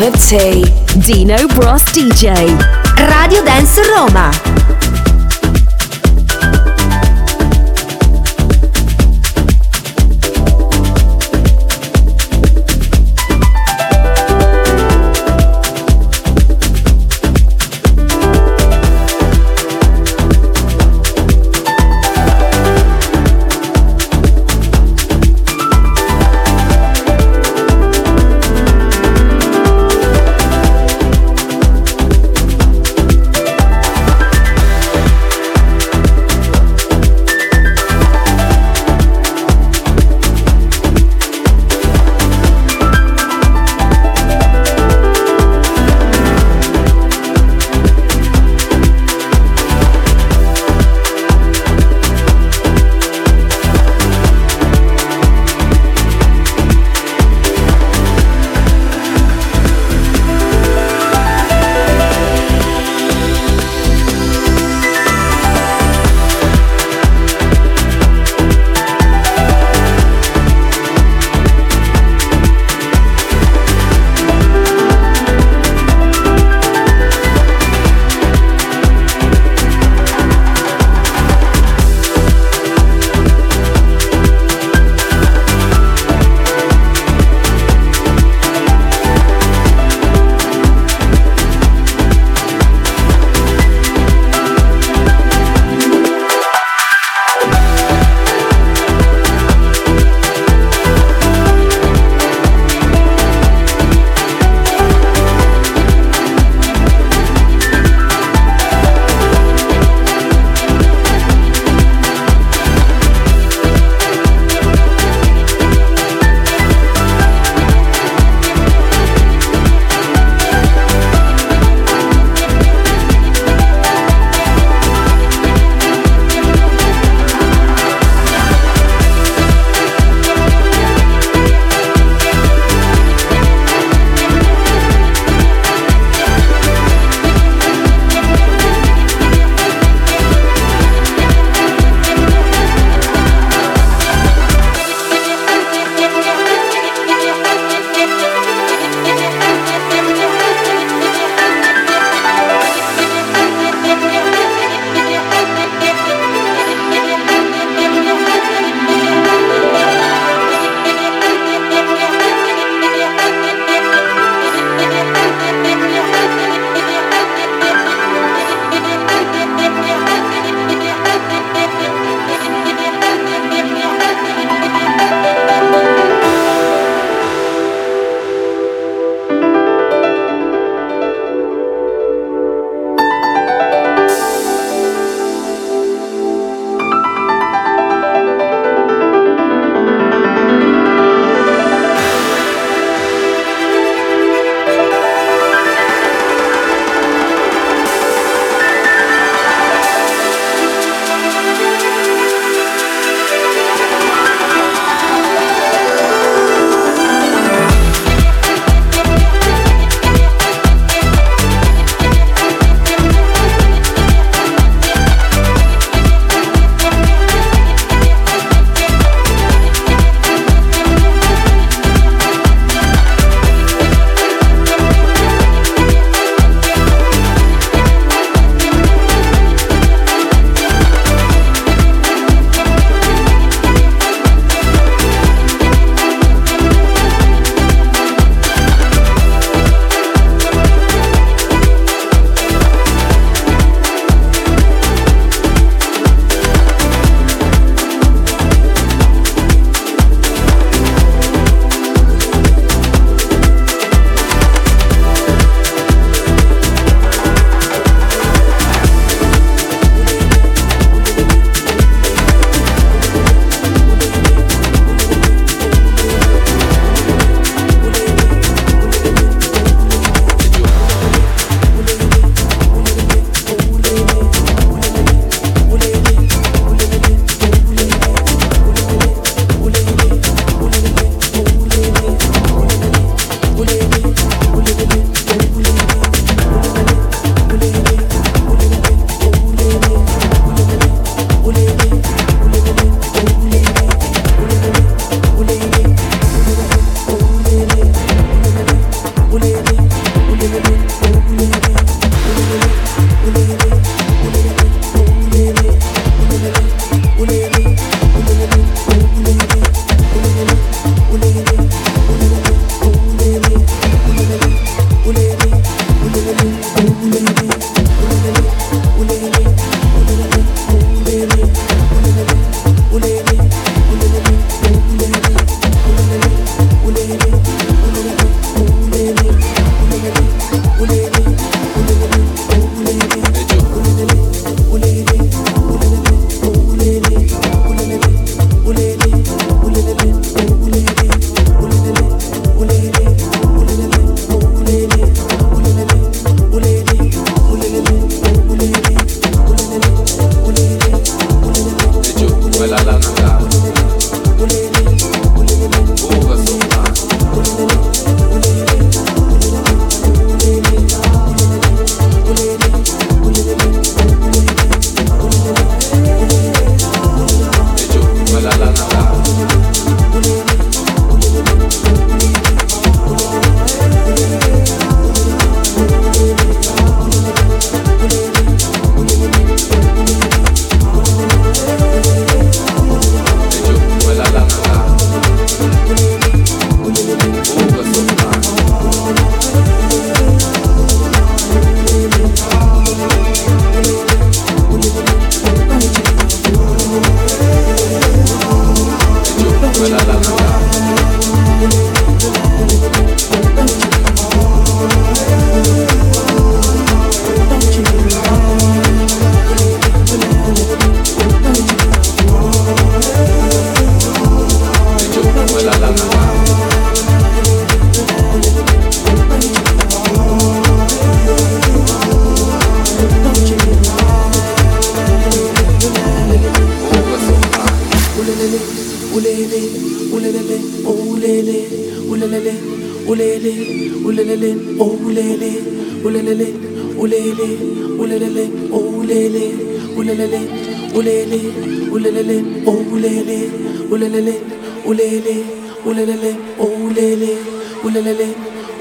Of tea. Dino Bros DJ. Radio Dance Roma.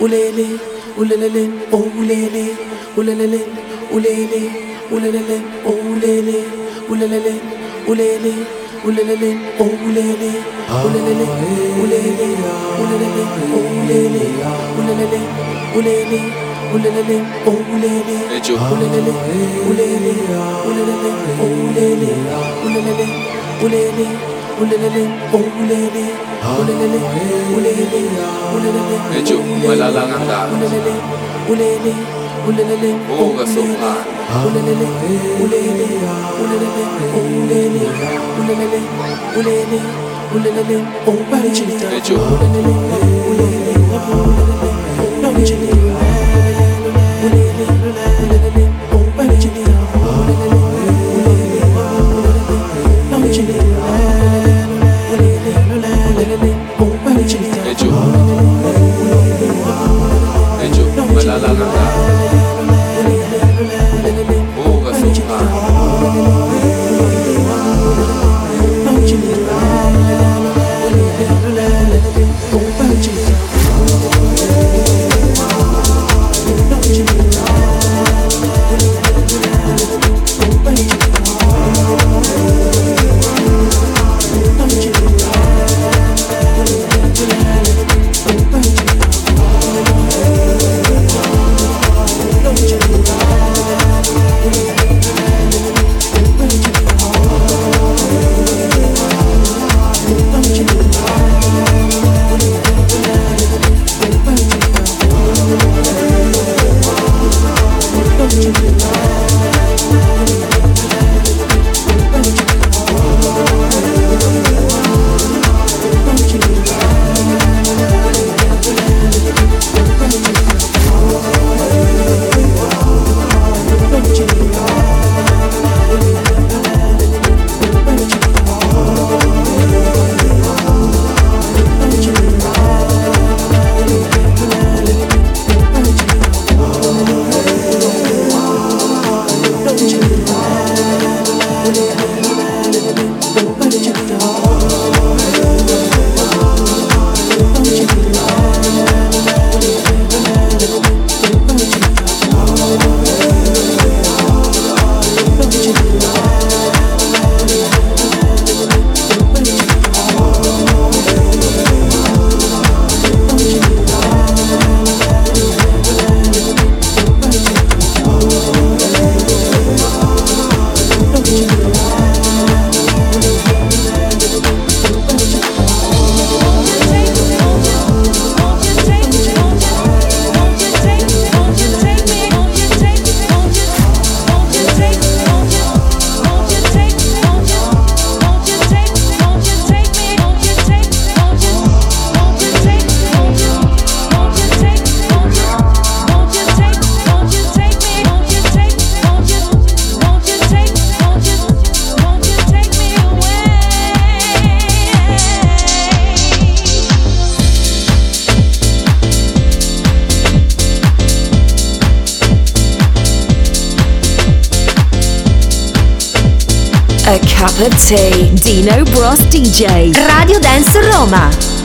ulele ulelele o ulele. Ulelele ulele ulelele o ulele. Ulelele ulele ulelele o ulele. Ulelele ulele ulelele o ulele. Ulelele ulele ulelele o ulele. Ulelele ulele ulelele o ulele. Ulelele ulele ulelele o ulele. Ulelele ulele ejumwe lalangangani ungasofani ejumwe a Cup of Thea. Dino Bros DJ. Radio Dance Roma.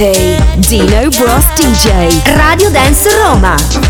Cup of tea. Dino Bros DJ. Radio Dance Roma.